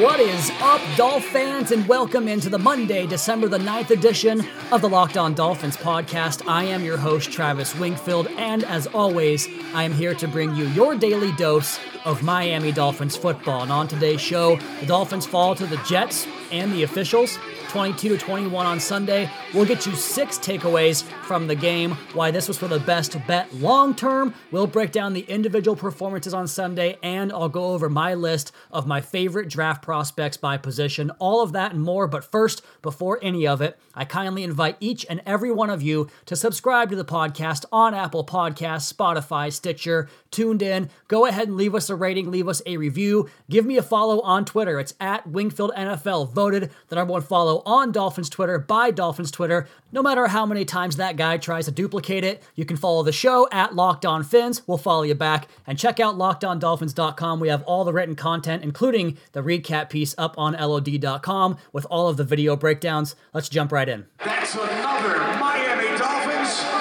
What is up, Dolph fans, and welcome into the Monday, December the 9th edition of the Locked On Dolphins podcast. I am your host, Travis Wingfield, and as always, I am here to bring you your daily dose of Miami Dolphins football. And on today's show, the Dolphins fall to the Jets and the officials 22 to 21 on Sunday. We'll get you six takeaways from the game, why this was for the best bet long term. We'll break down the individual performances on Sunday, and I'll go over my list of my favorite draft prospects by position. All of that and more. But first, before any of it, I kindly invite each and every one of you to subscribe to the podcast on Apple Podcasts, Spotify, Stitcher, Tuned In. Go ahead and leave us a rating, leave us a review. Give me a follow on Twitter. It's at Wingfield NFL, voted the number one follow on Dolphins Twitter by Dolphins Twitter. No matter how many times that guy tries to duplicate it, you can follow the show at Locked On Fins. We'll follow you back. And check out lockedondolphins.com. We have all the written content, including the recap piece up on LOD.com with all of the video breakdowns. Let's jump right in. That's another Miami Dolphins.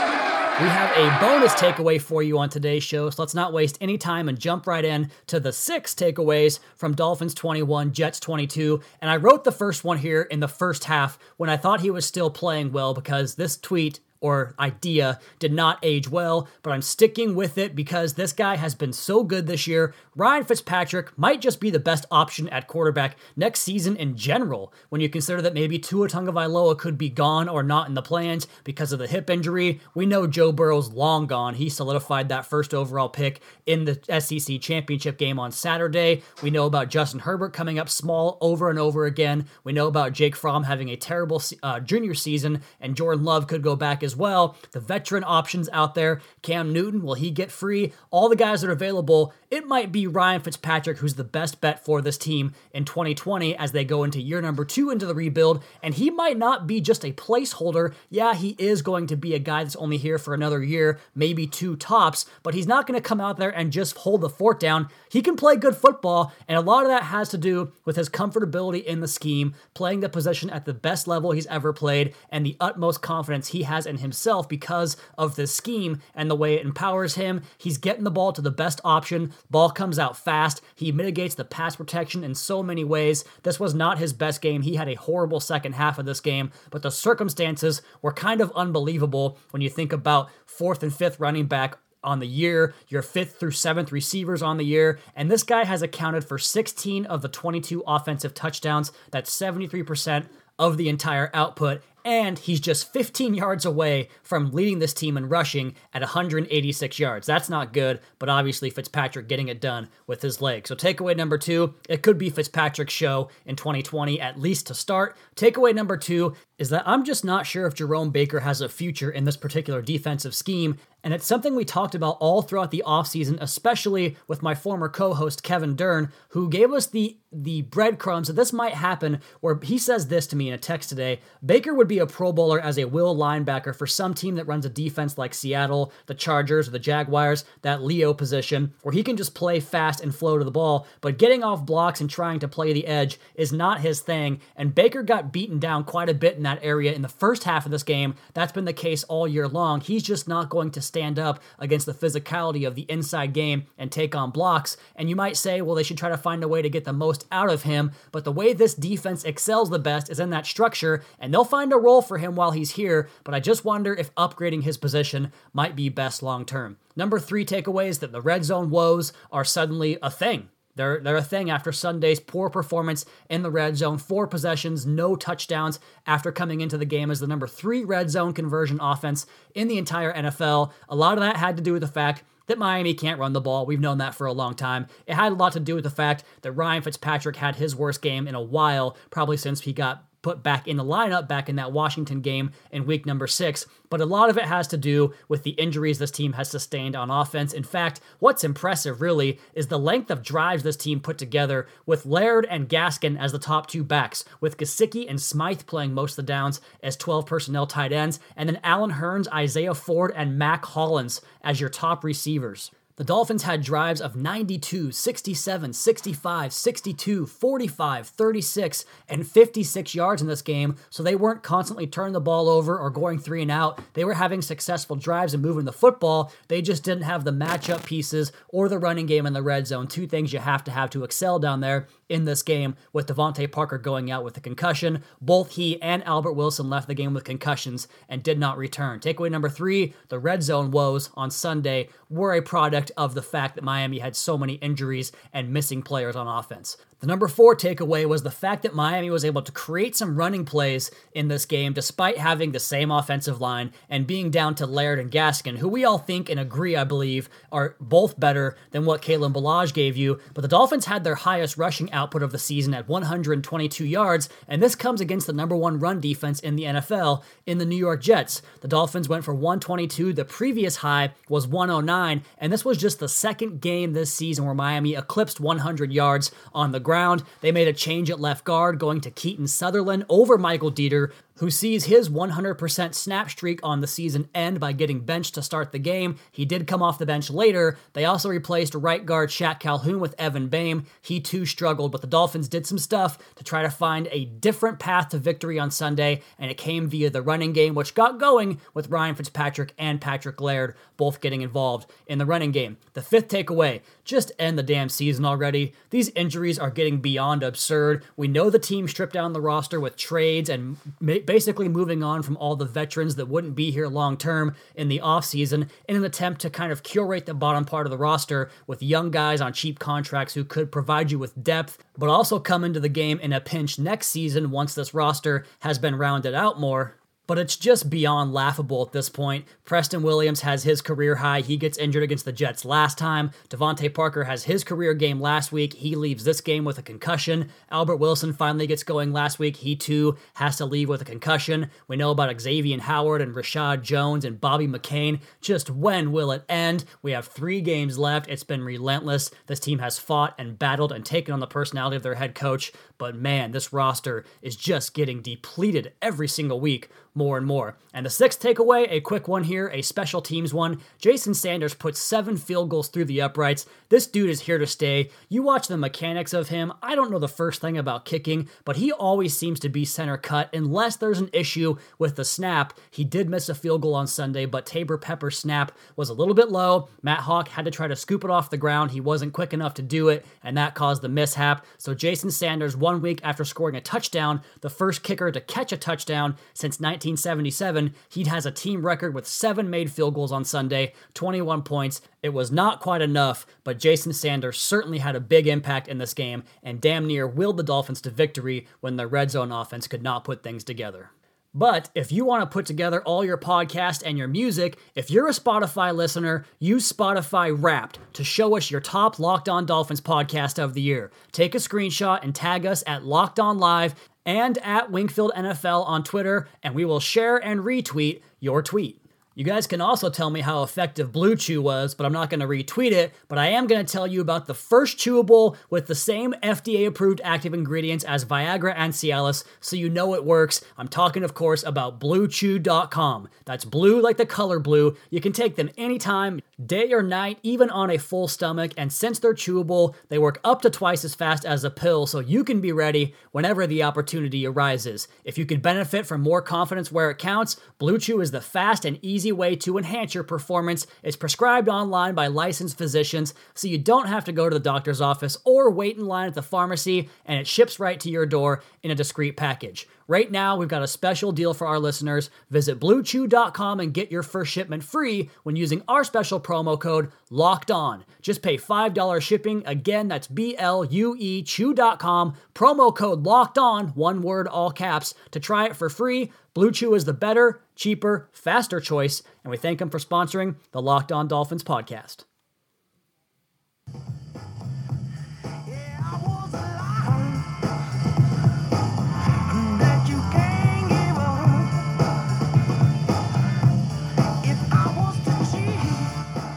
We have a bonus takeaway for you on today's show, so let's not waste any time and jump right in to the six takeaways from Dolphins 21, Jets 22. And I wrote the first one here in the first half when I thought he was still playing well because this tweet or idea did not age well, but I'm sticking with it because this guy has been so good this year. Ryan Fitzpatrick might just be the best option at quarterback next season in general, when you consider that maybe Tua Tagovailoa could be gone or not in the plans because of the hip injury. We know Joe Burrow's long gone. He solidified that first overall pick in the SEC championship game on Saturday. We know about Justin Herbert coming up small over and over again. We know about Jake Fromm having a terrible uh, junior season, and Jordan Love could go back as well. The veteran options out there. Cam Newton, will he get free? All the guys that are available. It might be Ryan Fitzpatrick who's the best bet for this team in 2020 as they go into year number two into the rebuild. And he might not be just a placeholder. Yeah, he is going to be a guy that's only here for another year, maybe two tops, but he's not going to come out there and just hold the fort down. He can play good football, and a lot of that has to do with his comfortability in the scheme, playing the position at the best level he's ever played, and the utmost confidence he has in himself because of this scheme and the way it empowers him. He's getting the ball to the best option. Ball comes out fast. He mitigates the pass protection in so many ways. This was not his best game. He had a horrible second half of this game, but the circumstances were kind of unbelievable when you think about fourth and fifth running back on the year, your fifth through seventh receivers on the year, and this guy has accounted for 16 of the 22 offensive touchdowns. That's 73% of the entire output and he's just 15 yards away from leading this team in rushing at 186 yards. That's not good, but obviously Fitzpatrick getting it done with his leg. So takeaway number two, it could be Fitzpatrick's show in 2020 at least to start. Takeaway number two is that I'm just not sure if Jerome Baker has a future in this particular defensive scheme, and it's something we talked about all throughout the offseason, especially with my former co-host Kevin Dern, who gave us the the breadcrumbs that this might happen, where he says this to me in a text today. Baker would be a pro bowler as a will linebacker for some team that runs a defense like Seattle, the Chargers, or the Jaguars, that Leo position, where he can just play fast and flow to the ball, but getting off blocks and trying to play the edge is not his thing, and Baker got beaten down quite a bit in that area in the first half of this game. That's been the case all year long. He's just not going to stand up against the physicality of the inside game and take on blocks. And you might say, well, they should try to find a way to get the most out of him. But the way this defense excels the best is in that structure, and they'll find a role for him while he's here. But I just wonder if upgrading his position might be best long term. Number three takeaways that the red zone woes are suddenly a thing. They're, they're a thing after Sunday's poor performance in the red zone. Four possessions, no touchdowns after coming into the game as the number three red zone conversion offense in the entire NFL. A lot of that had to do with the fact that Miami can't run the ball. We've known that for a long time. It had a lot to do with the fact that Ryan Fitzpatrick had his worst game in a while, probably since he got put back in the lineup back in that Washington game in week number six. But a lot of it has to do with the injuries this team has sustained on offense. In fact, what's impressive really is the length of drives this team put together with Laird and Gaskin as the top two backs, with Gesicki and Smythe playing most of the downs as 12 personnel tight ends, and then Allen Hurns, Isaiah Ford, and Mack Hollins as your top receivers. The Dolphins had drives of 92, 67, 65, 62, 45, 36, and 56 yards in this game, so they weren't constantly turning the ball over or going three and out. They were having successful drives and moving the football. They just didn't have the matchup pieces or the running game in the red zone. Two things you have to have to excel down there in this game with DeVante Parker going out with a concussion. Both he and Albert Wilson left the game with concussions and did not return. Takeaway number three the red zone woes on Sunday were a product of the fact that Miami had so many injuries and missing players on offense. The number four takeaway was the fact that Miami was able to create some running plays in this game despite having the same offensive line and being down to Laird and Gaskin, who we all think and agree, I believe, are both better than what Kalen Ballage gave you. But the Dolphins had their highest rushing output of the season at 122 yards, and this comes against the number one run defense in the NFL in the New York Jets. The Dolphins went for 122, the previous high was 109, and this was just the second game this season where Miami eclipsed 100 yards on the ground. They made a change at left guard, going to Keaton Sutherland over Michael Deiter, who sees his 100% snap streak on the season end by getting benched to start the game. He did come off the bench later. They also replaced right guard Shaq Calhoun with Evan Boehm. He too struggled, but the Dolphins did some stuff to try to find a different path to victory on Sunday, and it came via the running game, which got going with Ryan Fitzpatrick and Patrick Laird both getting involved in the running game. The fifth takeaway just end the damn season already. These injuries are getting beyond absurd. We know the team stripped down the roster with trades and basically moving on from all the veterans that wouldn't be here long term in the offseason in an attempt to kind of curate the bottom part of the roster with young guys on cheap contracts who could provide you with depth, but also come into the game in a pinch next season once this roster has been rounded out more but it's just beyond laughable at this point. Preston Williams has his career high. He gets injured against the Jets last time. DeVante Parker has his career game last week. He leaves this game with a concussion. Albert Wilson finally gets going last week. He too has to leave with a concussion. We know about Xavier Howard and Reshad Jones and Bobby McCain. Just when will it end? We have three games left. It's been relentless. This team has fought and battled and taken on the personality of their head coach. But man, this roster is just getting depleted every single week more and more. And the sixth takeaway, a quick one here, a special teams one. Jason Sanders put seven field goals through the uprights. This dude is here to stay. You watch the mechanics of him. I don't know the first thing about kicking, but he always seems to be center cut unless there's an issue with the snap. He did miss a field goal on Sunday, but Taybor Pepper's snap was a little bit low. Matt Haack had to try to scoop it off the ground. He wasn't quick enough to do it, and that caused the mishap. So Jason Sanders, one week after scoring a touchdown, the first kicker to catch a touchdown since 19. 1977, he has a team record with seven made field goals on Sunday, 21 points. It was not quite enough, but Jason Sanders certainly had a big impact in this game and damn near willed the Dolphins to victory when their red zone offense could not put things together. But if you want to put together all your podcast and your music, if you're a Spotify listener, use Spotify Wrapped to show us your top Locked On Dolphins podcast of the year. Take a screenshot and tag us at Locked On Live and at Wingfield NFL on Twitter, and we will share and retweet your tweet. You guys can also tell me how effective Blue Chew was, but I'm not going to retweet it. But I am going to tell you about the first chewable with the same FDA approved active ingredients as Viagra and Cialis, so you know it works. I'm talking, of course, about BlueChew.com. That's blue like the color blue. You can take them anytime, day or night, even on a full stomach. And since they're chewable, they work up to twice as fast as a pill, so you can be ready whenever the opportunity arises. If you can benefit from more confidence where it counts, Blue Chew is the fast and easy easy way to enhance your performance. It's prescribed online by licensed physicians, so you don't have to go to the doctor's office or wait in line at the pharmacy, and it ships right to your door in a discreet package. Right now, we've got a special deal for our listeners. Visit bluechew.com and get your first shipment free when using our special promo code LOCKED ON. Just pay $5 shipping. Again, that's B L U E chew.com. Promo code LOCKED ON, one word, all caps, to try it for free. Blue Chew is the better, cheaper, faster choice, and we thank them for sponsoring the Locked On Dolphins podcast.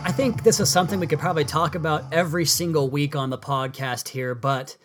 I think this is something we could probably talk about every single week on the podcast here, but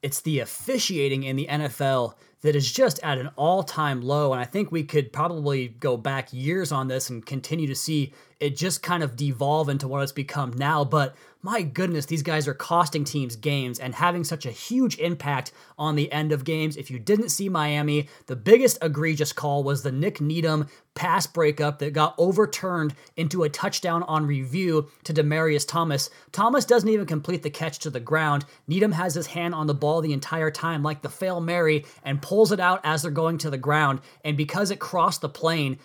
it's the officiating in the NFL that is just at an all time low. And I think we could probably go back years on this and continue to see it just kind of devolve into what it's become now. But my goodness, these guys are costing teams games and having such a huge impact on the end of games. If you didn't see Miami, the biggest egregious call was the Nik Needham pass breakup that got overturned into a touchdown on review to Demaryius Thomas. Thomas doesn't even complete the catch to the ground. Needham has his hand on the ball the entire time, like the fail Mary, and pulls it out as they're going to the ground. And because it crossed the plane,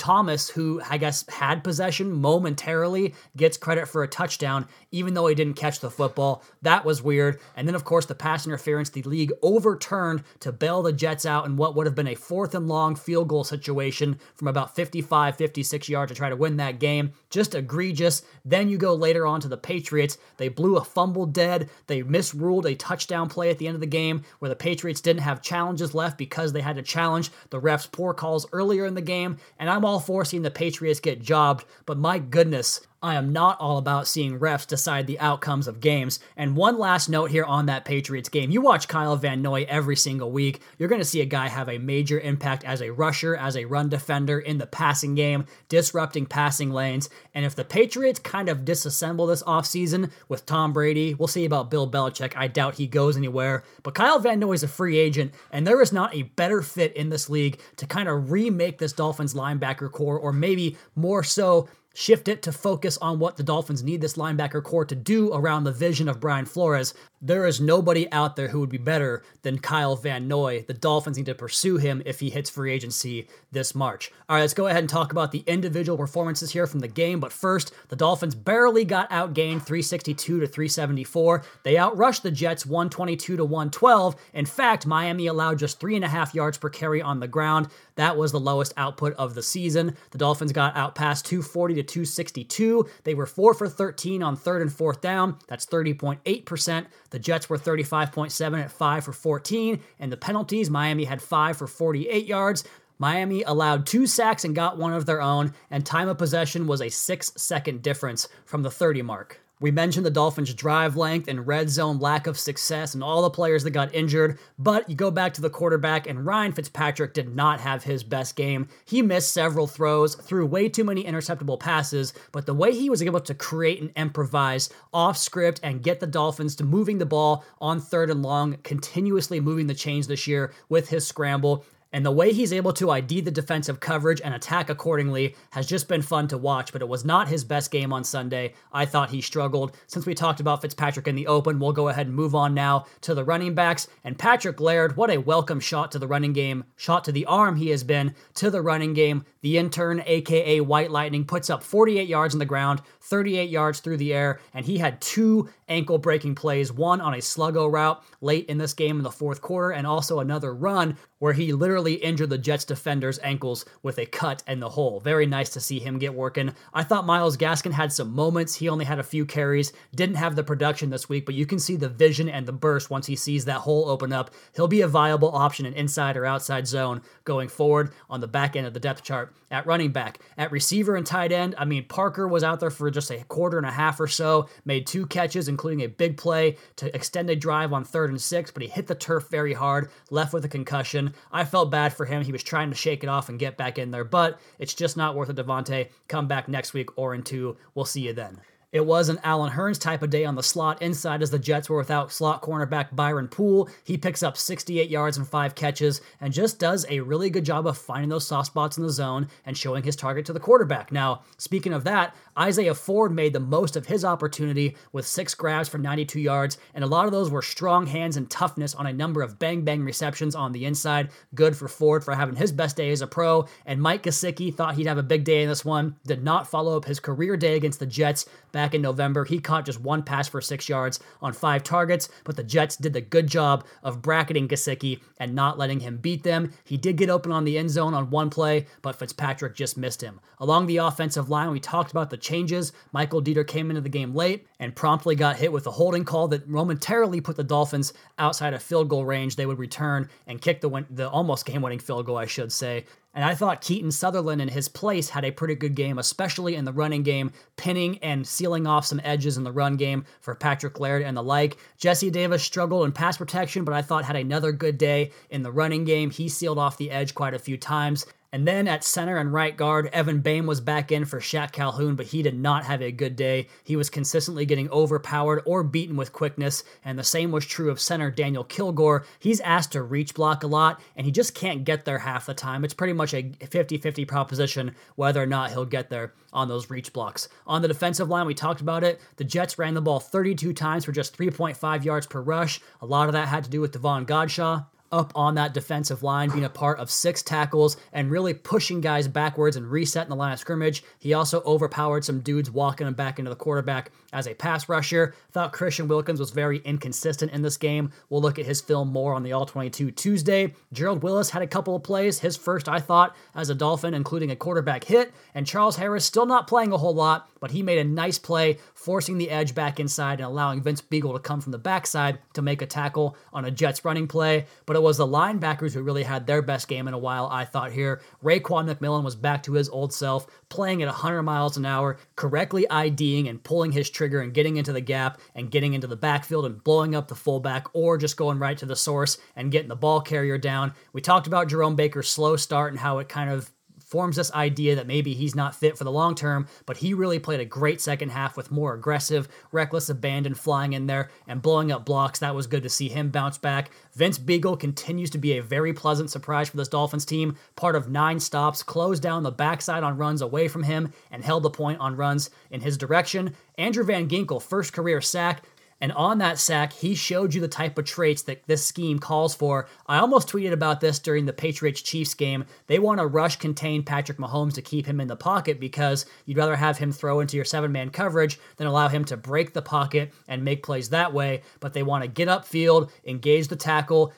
Thomas, who I guess had possession momentarily, gets credit for a touchdown, even though he didn't catch the football. That was weird. And then, of course, the pass interference the league overturned to bail the Jets out in what would have been a fourth and long field goal situation from about 55, 56 yards to try to win that game. Just egregious. Then you go later on to the Patriots. They blew a fumble dead. They misruled a touchdown play at the end of the game where the Patriots didn't have challenges left because they had to challenge the refs' poor calls earlier in the game. And I'm all seeing the Patriots get jobbed, but my goodness, I am not all about seeing refs decide the outcomes of games. And one last note here on that Patriots game. You watch Kyle Van Noy every single week. You're going to see a guy have a major impact as a rusher, as a run defender in the passing game, disrupting passing lanes. And if the Patriots kind of disassemble this offseason with Tom Brady, we'll see about Bill Belichick. I doubt he goes anywhere. But Kyle Van Noy is a free agent, and there is not a better fit in this league to kind of remake this Dolphins linebacker corps, or maybe more so shift it to focus on what the Dolphins need this linebacker corps to do around the vision of Brian Flores. There is nobody out there who would be better than Kyle Van Noy. The Dolphins need to pursue him if he hits free agency this March. All right, let's go ahead and talk about the individual performances here from the game. But first, the Dolphins barely got outgained 362 to 374. They outrushed the Jets 122 to 112. In fact, Miami allowed just three and a half yards per carry on the ground. That was the lowest output of the season. The Dolphins got out past 240 to 262. They were 4 for 13 on third and fourth down. That's 30.8%. The Jets were 35.7 at 5 for 14. And the penalties, Miami had 5 for 48 yards. Miami allowed two sacks and got one of their own, and time of possession was a six second difference from the 30 mark. We mentioned the Dolphins' drive length and red zone lack of success and all the players that got injured, but you go back to the quarterback, and Ryan Fitzpatrick did not have his best game. He missed several throws, threw way too many interceptable passes, but the way he was able to create and improvise off script and get the Dolphins to moving the ball on third and long, continuously moving the chains this year with his scramble, and the way he's able to ID the defensive coverage and attack accordingly has just been fun to watch, but it was not his best game on Sunday. I thought he struggled. Since we talked about Fitzpatrick in the open, we'll go ahead and move on now to the running backs. And Patrick Laird, what a welcome shot to the running game, shot to the arm he has been to the running game. The intern, aka White Lightning, puts up 48 yards on the ground, 38 yards through the air, and he had two ankle breaking plays one on a sluggo route late in this game in the fourth quarter, and also another run where he literally injured the Jets defender's ankles with a cut in the hole. Very nice to see him get working. I thought Myles Gaskin had some moments. He only had a few carries, didn't have the production this week, but you can see the vision and the burst once he sees that hole open up. He'll be a viable option in inside or outside zone going forward on the back end of the depth chart at running back. At receiver and tight end, I mean, Parker was out there for just a quarter and a half or so, made two catches, including a big play to extend a drive on third and six, but he hit the turf very hard, left with a concussion. I felt bad for him. He was trying to shake it off and get back in there, but it's just not worth it, DeVante. Come back next week or in two. We'll see you then. It was an Allen Hurns type of day on the slot inside as the Jets were without slot cornerback Brian Poole. He picks up 68 yards and five catches and just does a really good job of finding those soft spots in the zone and showing his target to the quarterback. Now, speaking of that, Isaiah Ford made the most of his opportunity with six grabs for 92 yards, and a lot of those were strong hands and toughness on a number of bang bang receptions on the inside. Good for Ford for having his best day as a pro. And Mike Gesicki thought he'd have a big day in this one, did not follow up his career day against the Jets back in November. He caught just one pass for six yards on five targets, but the Jets did the good job of bracketing Gesicki and not letting him beat them. He did get open on the end zone on one play, but Fitzpatrick just missed him. Along the offensive line, we talked about the changes. Michael Deiter came into the game late and promptly got hit with a holding call that momentarily put the Dolphins outside of field goal range. They would return and kick the win- the almost game-winning field goal, I should say. And I thought Keaton Sutherland in his place had a pretty good game, especially in the running game, pinning and sealing off some edges in the run game for Patrick Laird and the like. Jesse Davis struggled in pass protection, but I thought had another good day in the running game. He sealed off the edge quite a few times. And then at center and right guard, Evan Boehm was back in for Shaq Calhoun, but he did not have a good day. He was consistently getting overpowered or beaten with quickness, and the same was true of center Daniel Kilgore. He's asked to reach block a lot, and he just can't get there half the time. It's pretty much a 50 50 proposition whether or not he'll get there on those reach blocks. On the defensive line, we talked about it. The Jets ran the ball 32 times for just 3.5 yards per rush. A lot of that had to do with Davon Godchaux up on that defensive line, being a part of six tackles and really pushing guys backwards and resetting the line of scrimmage. He also overpowered some dudes walking them back into the quarterback as a pass rusher. Thought Christian Wilkins was very inconsistent in this game. We'll look at his film more on the All 22 Tuesday. Gerald Willis had a couple of plays, his first, I thought, as a Dolphin, including a quarterback hit. And Charles Harris still not playing a whole lot, but he made a nice play, forcing the edge back inside and allowing Vince Biegel to come from the backside to make a tackle on a Jets running play. But it was the linebackers who really had their best game in a while, I thought here. Raekwon McMillan was back to his old self, playing at 100 miles an hour, correctly IDing and pulling his trigger and getting into the gap and getting into the backfield and blowing up the fullback or just going right to the source and getting the ball carrier down. We talked about Jerome Baker's slow start and how it kind of forms this idea that maybe he's not fit for the long term, but he really played a great second half with more aggressive, reckless abandon flying in there and blowing up blocks. That was good to see him bounce back. Vince Biegel continues to be a very pleasant surprise for this Dolphins team. Part of nine stops, closed down the backside on runs away from him and held the point on runs in his direction. Andrew Van Ginkel, first career sack, and on that sack, he showed you the type of traits that this scheme calls for. I almost tweeted about this during the Patriots Chiefs game. They want to rush contain Patrick Mahomes to keep him in the pocket because you'd rather have him throw into your seven man coverage than allow him to break the pocket and make plays that way. But they want to get upfield, engage the tackle,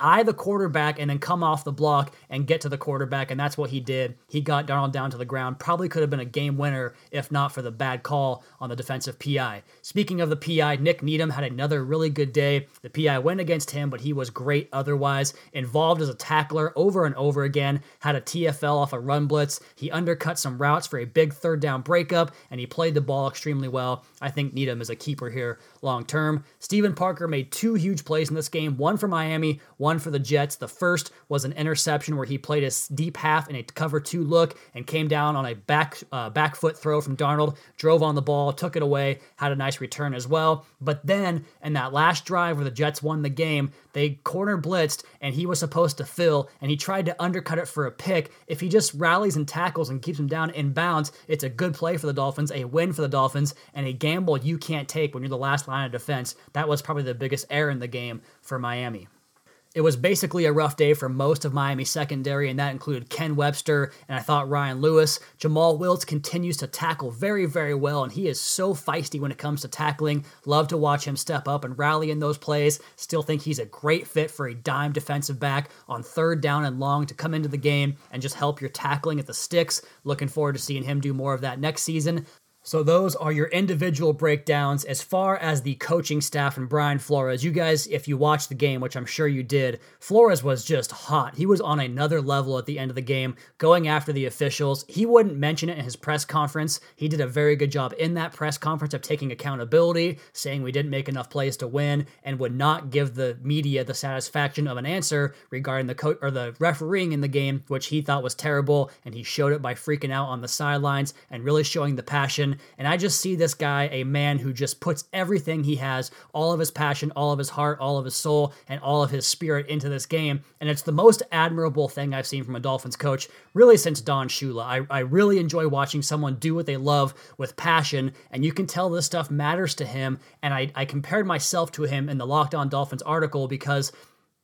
eye the quarterback and then come off the block and get to the quarterback. And that's what he did. He got Darnold down to the ground. Probably could have been a game winner if not for the bad call on the defensive PI. Speaking of the PI, Nik Needham had another really good day. The PI went against him, but he was great otherwise. Involved as a tackler over and over again. Had a TFL off a run blitz. He undercut some routes for a big third down breakup, and he played the ball extremely well. I think Needham is a keeper here long term. Steven Parker made two huge plays in this game one for Miami, one for the Jets. The first was an interception where he played a deep half in a cover two look and came down on a back uh, back foot throw from Darnold, drove on the ball, took it away, had a nice return as well. But then in that last drive where the Jets won the game, they corner blitzed and he was supposed to fill and he tried to undercut it for a pick. If he just rallies and tackles and keeps him down in bounds, it's a good play for the Dolphins, a win for the Dolphins, and a gamble you can't take when you're the last line of defense. That was probably the biggest error in the game for Miami. It was basically a rough day for most of Miami secondary, and that included Ken Webster and I thought Ryan Lewis. Jomal Wiltz continues to tackle very, very well, and he is so feisty when it comes to tackling. Love to watch him step up and rally in those plays. Still think he's a great fit for a dime defensive back on third down and long to come into the game and just help your tackling at the sticks. Looking forward to seeing him do more of that next season. So those are your individual breakdowns as far as the coaching staff and Brian Flores. You guys, if you watched the game, which I'm sure you did, Flores was just hot. He was on another level at the end of the game, going after the officials. He wouldn't mention it in his press conference. He did a very good job in that press conference of taking accountability, saying we didn't make enough plays to win, and would not give the media the satisfaction of an answer regarding the coach or the refereeing in the game, which he thought was terrible, and he showed it by freaking out on the sidelines and really showing the passion and I just see this guy, a man who just puts everything he has, all of his passion, all of his heart, all of his soul, and all of his spirit into this game. And it's the most admirable thing I've seen from a Dolphins coach really since Don Shula. I, I really enjoy watching someone do what they love with passion, and you can tell this stuff matters to him. And I, I compared myself to him in the Locked On Dolphins article because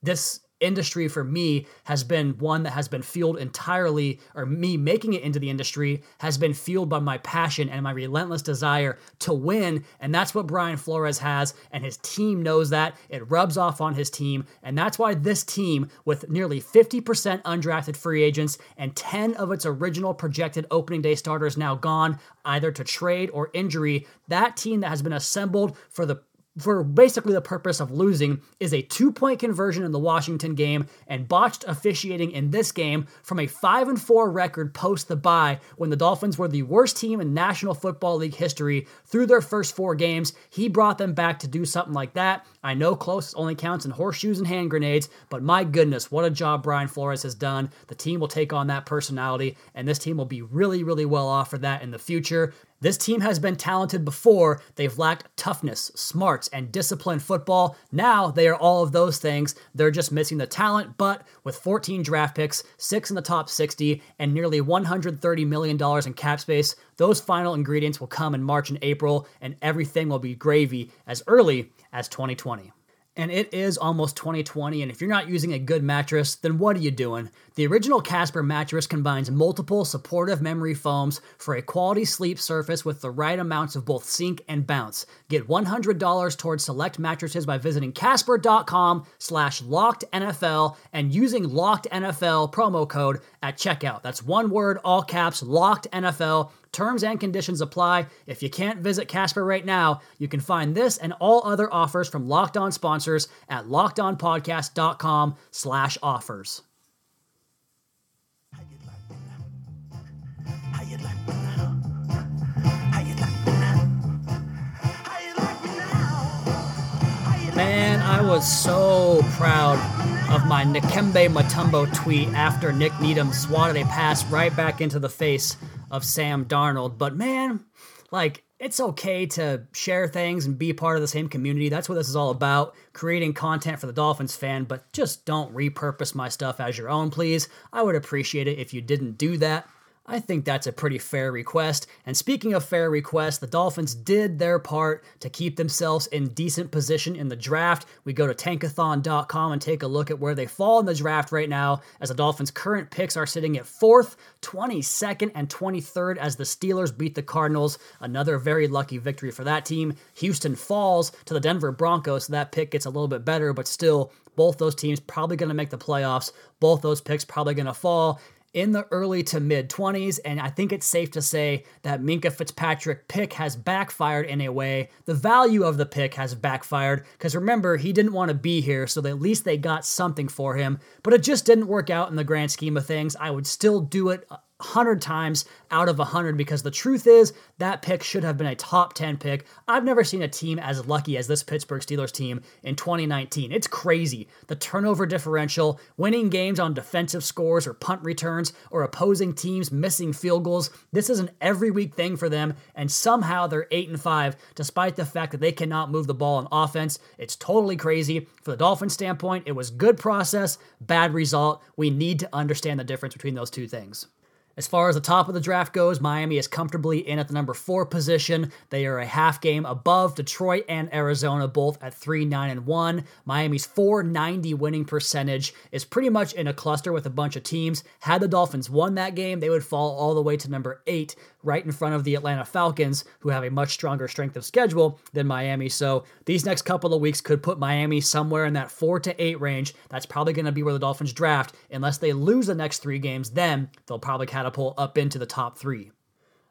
this industry for me has been one that has been fueled entirely, or me making it into the industry has been fueled by my passion and my relentless desire to win. And that's what Brian Flores has, and his team knows that. It rubs off on his team. And that's why this team, with nearly 50% undrafted free agents and 10 of its original projected opening day starters now gone, either to trade or injury, that team that has been assembled for the for basically the purpose of losing is a two point conversion in the Washington game and botched officiating in this game from a 5 and 4 record post the bye when the Dolphins were the worst team in National Football League history through their first four games. He brought them back to do something like that. I know close only counts in horseshoes and hand grenades, but my goodness, what a job Brian Flores has done. The team will take on that personality, and this team will be really, really well off for that in the future. This team has been talented before. They've lacked toughness, smarts, and disciplined football. Now they are all of those things. They're just missing the talent, but with 14 draft picks, six in the top 60, and nearly $130 million in cap space, those final ingredients will come in March and April, and everything will be gravy as early as 2020 and it is almost 2020. And if you're not using a good mattress, then what are you doing? The original Casper mattress combines multiple supportive memory foams for a quality sleep surface with the right amounts of both sink and bounce. Get $100 towards select mattresses by visiting casper.com slash locked NFL and using locked NFL promo code at checkout. That's one word, all caps, locked NFL Terms and conditions apply. If you can't visit Casper right now, you can find this and all other offers from Locked On sponsors at lockedonpodcast.com slash offers. Man, I was so proud of my Dikembe Mutombo tweet after Nik Needham swatted a pass right back into the face of Sam Darnold. But man, like, it's okay to share things and be part of the same community. That's what this is all about creating content for the Dolphins fan, but just don't repurpose my stuff as your own, please. I would appreciate it if you didn't do that. I think that's a pretty fair request. And speaking of fair requests, the Dolphins did their part to keep themselves in decent position in the draft. We go to tankathon.com and take a look at where they fall in the draft right now, as the Dolphins' current picks are sitting at 4th, 22nd, and 23rd as the Steelers beat the Cardinals. Another very lucky victory for that team. Houston falls to the Denver Broncos, so that pick gets a little bit better, but still, both those teams probably going to make the playoffs. Both those picks probably going to fall in the early to mid 20s, and I think it's safe to say that Minkah Fitzpatrick pick has backfired in a way. The value of the pick has backfired because remember, he didn't want to be here, so at least they got something for him, but it just didn't work out in the grand scheme of things. I would still do it uh, 100 times out of 100 because the truth is that pick should have been a top 10 pick. I've never seen a team as lucky as this Pittsburgh Steelers team in 2019. It's crazy. The turnover differential, winning games on defensive scores or punt returns, or opposing teams missing field goals. This is an every week thing for them, and somehow they're 8 and 5 despite the fact that they cannot move the ball on offense. It's totally crazy. For the Dolphins standpoint, it was good process, bad result. We need to understand the difference between those two things. As far as the top of the draft goes, Miami is comfortably in at the number four position. They are a half game above Detroit and Arizona, both at 3 9 and 1. Miami's 490 winning percentage is pretty much in a cluster with a bunch of teams. Had the Dolphins won that game, they would fall all the way to number eight, right in front of the Atlanta Falcons, who have a much stronger strength of schedule than Miami. So these next couple of weeks could put Miami somewhere in that four to eight range. That's probably going to be where the Dolphins draft. Unless they lose the next three games, then they'll probably catapult up into the top three.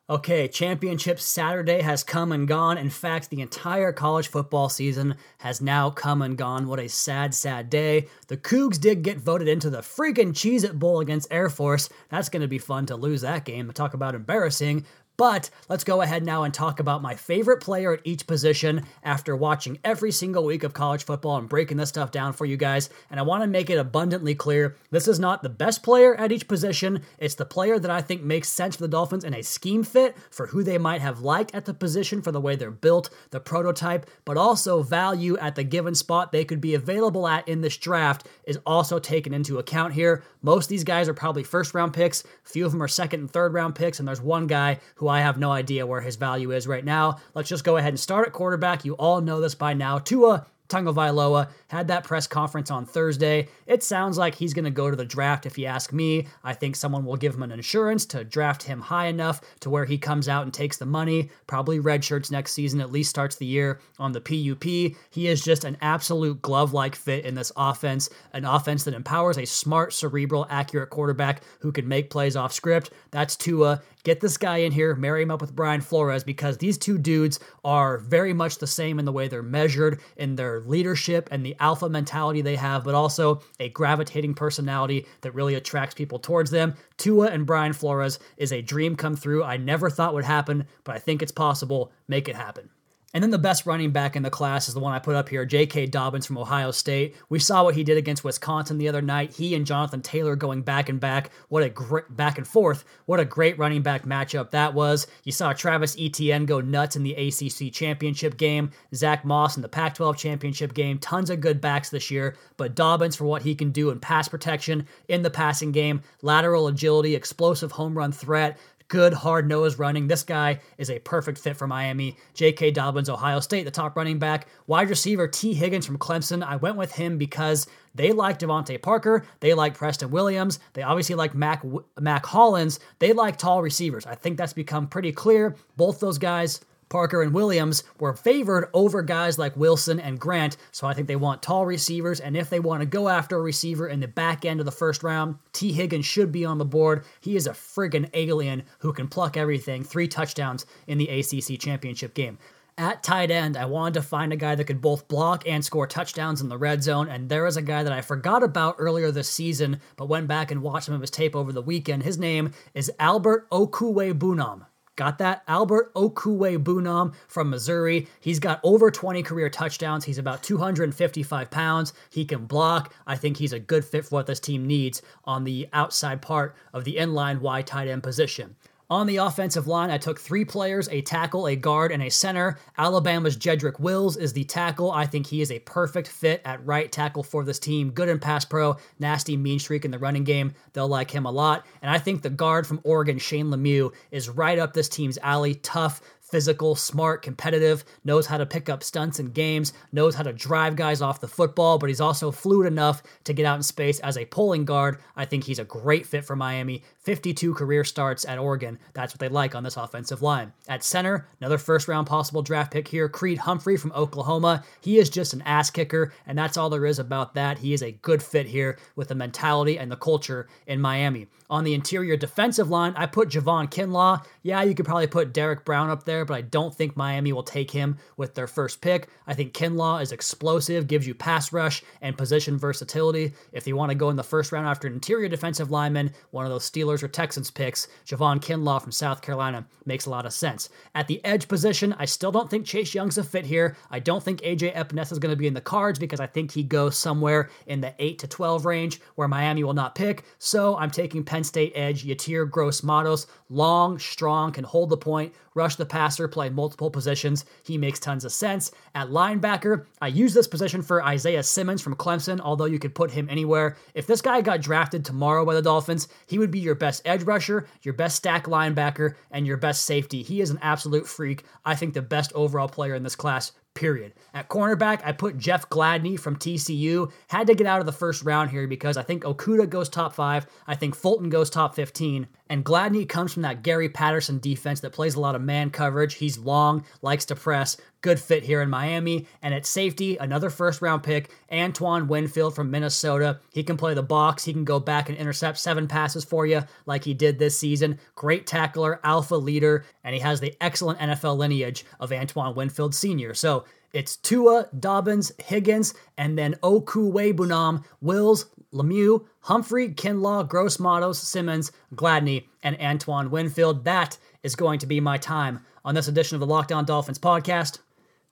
Okay, Championship Saturday has come and gone. In fact, the entire college football season has now come and gone. What a sad, sad day. The Cougs did get voted into the freaking Cheez It Bowl against Air Force. That's going to be fun to lose that game. Talk about embarrassing. But let's go ahead now and talk about my favorite player at each position after watching every single week of college football and breaking this stuff down for you guys. And I want to make it abundantly clear this is not the best player at each position. It's the player that I think makes sense for the Dolphins in a scheme fit for who they might have liked at the position for the way they're built, the prototype, but also value at the given spot they could be available at in this draft is also taken into account here. Most of these guys are probably first round picks, few of them are second and third round picks, and there's one guy who I have no idea where his value is right now. Let's just go ahead and start at quarterback. You all know this by now. Tua Tagovailoa had that press conference on Thursday. It sounds like he's going to go to the draft if you ask me. I think someone will give him an insurance to draft him high enough to where he comes out and takes the money, probably red shirts next season, at least starts the year on the PUP. He is just an absolute glove like fit in this offense, an offense that empowers a smart, cerebral, accurate quarterback who can make plays off script. That's Tua. Get this guy in here, marry him up with Brian Flores because these two dudes are very much the same in the way they're measured, in their leadership and the alpha mentality they have, but also a gravitating personality that really attracts people towards them. Tua and Brian Flores is a dream come through. I never thought would happen, but I think it's possible. Make it happen. And then the best running back in the class is the one I put up here, J.K. Dobbins from Ohio State. We saw what he did against Wisconsin the other night. He and Jonathan Taylor going back and back. What a great back and forth. What a great running back matchup that was. You saw Travis Etienne go nuts in the ACC championship game. Zach Moss in the Pac-12 championship game. Tons of good backs this year. But Dobbins for what he can do in pass protection, in the passing game, lateral agility, explosive home run threat good, hard nosed running. This guy is a perfect fit for Miami. J.K. Dobbins, Ohio State, the top running back. Wide receiver Tee Higgins from Clemson. I went with him because they like DeVante Parker. They like Preston Williams. They obviously like Mac, Mack Hollins. They like tall receivers. I think that's become pretty clear. Both those guys Parker and Williams were favored over guys like Wilson and Grant, so I think they want tall receivers. And if they want to go after a receiver in the back end of the first round, Tee Higgins should be on the board. He is a friggin' alien who can pluck everything. Three touchdowns in the ACC championship game. At tight end, I wanted to find a guy that could both block and score touchdowns in the red zone, and there is a guy that I forgot about earlier this season, but went back and watched some of his tape over the weekend. His name is Albert Okwuegbunam. Got that? Albert Okwuegbunam from Missouri. He's got over 20 career touchdowns. He's about 255 pounds. He can block. I think he's a good fit for what this team needs on the outside part of the inline wide tight end position. On the offensive line, I took three players a tackle, a guard, and a center. Alabama's Jedrick Wills is the tackle. I think he is a perfect fit at right tackle for this team. Good in pass pro, nasty mean streak in the running game. They'll like him a lot. And I think the guard from Oregon, Shane Lemieux, is right up this team's alley. Tough, physical, smart, competitive, knows how to pick up stunts in games, knows how to drive guys off the football, but he's also fluid enough to get out in space as a pulling guard. I think he's a great fit for Miami. 52 career starts at Oregon. That's what they like on this offensive line. At center, another first round possible draft pick here, Creed Humphrey from Oklahoma. He is just an ass kicker, and that's all there is about that. He is a good fit here with the mentality and the culture in Miami. On the interior defensive line, I put Javon Kinlaw. Yeah, you could probably put Derrick Brown up there, but I don't think Miami will take him with their first pick. I think Kinlaw is explosive, gives you pass rush and position versatility. If you want to go in the first round after an interior defensive lineman, one of those Steelers or Texans picks, Javon Kinlaw from South Carolina makes a lot of sense. At the edge position, I still don't think Chase Young's a fit here. I don't think AJ Epenesa is going to be in the cards because I think he goes somewhere in the 8 to 12 range where Miami will not pick. So I'm taking Penn State edge Yetur Gross Matos, long, strong, can hold the point, rush the passer, play multiple positions. He makes tons of sense. At linebacker, I use this position for Isaiah Simmons from Clemson, although you could put him anywhere. If this guy got drafted tomorrow by the Dolphins, he would be your best edge rusher, your best stack linebacker, and your best safety. He is an absolute freak. I think the best overall player in this class period. At cornerback, I put Jeff Gladney from TCU. Had to get out of the first round here because I think Okudah goes top five. I think Fulton goes top 15. And Gladney comes from that Gary Patterson defense that plays a lot of man coverage. He's long, likes to press. Good fit here in Miami. And at safety, another first round pick, Antoine Winfield from Minnesota. He can play the box. He can go back and intercept seven passes for you like he did this season. Great tackler, alpha leader, and he has the excellent NFL lineage of Antoine Winfield Sr. So it's Tua, Dobbins, Higgins, and then Okwuegbunam, Wills, Lemieux, Humphrey, Kinlaw, Gross Matos, Simmons, Gladney, and Antoine Winfield. That is going to be my time on this edition of the Locked On Dolphins podcast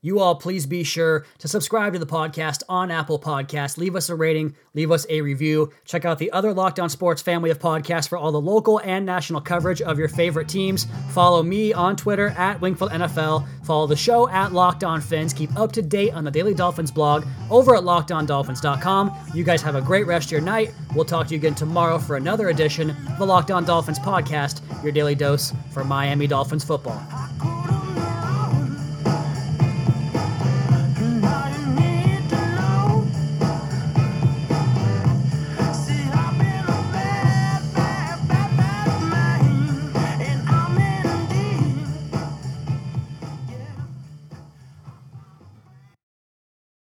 you all please be sure to subscribe to the podcast on Apple Podcasts. Leave us a rating, leave us a review. Check out the other Locked On Sports family of podcasts for all the local and national coverage of your favorite teams. Follow me on Twitter at Wingfield NFL. Follow the show at Locked On Fins. Keep up to date on the Daily Dolphins blog over at LockedOnDolphins.com. You guys have a great rest of your night. We'll talk to you again tomorrow for another edition of the Locked On Dolphins podcast, your daily dose for Miami Dolphins football.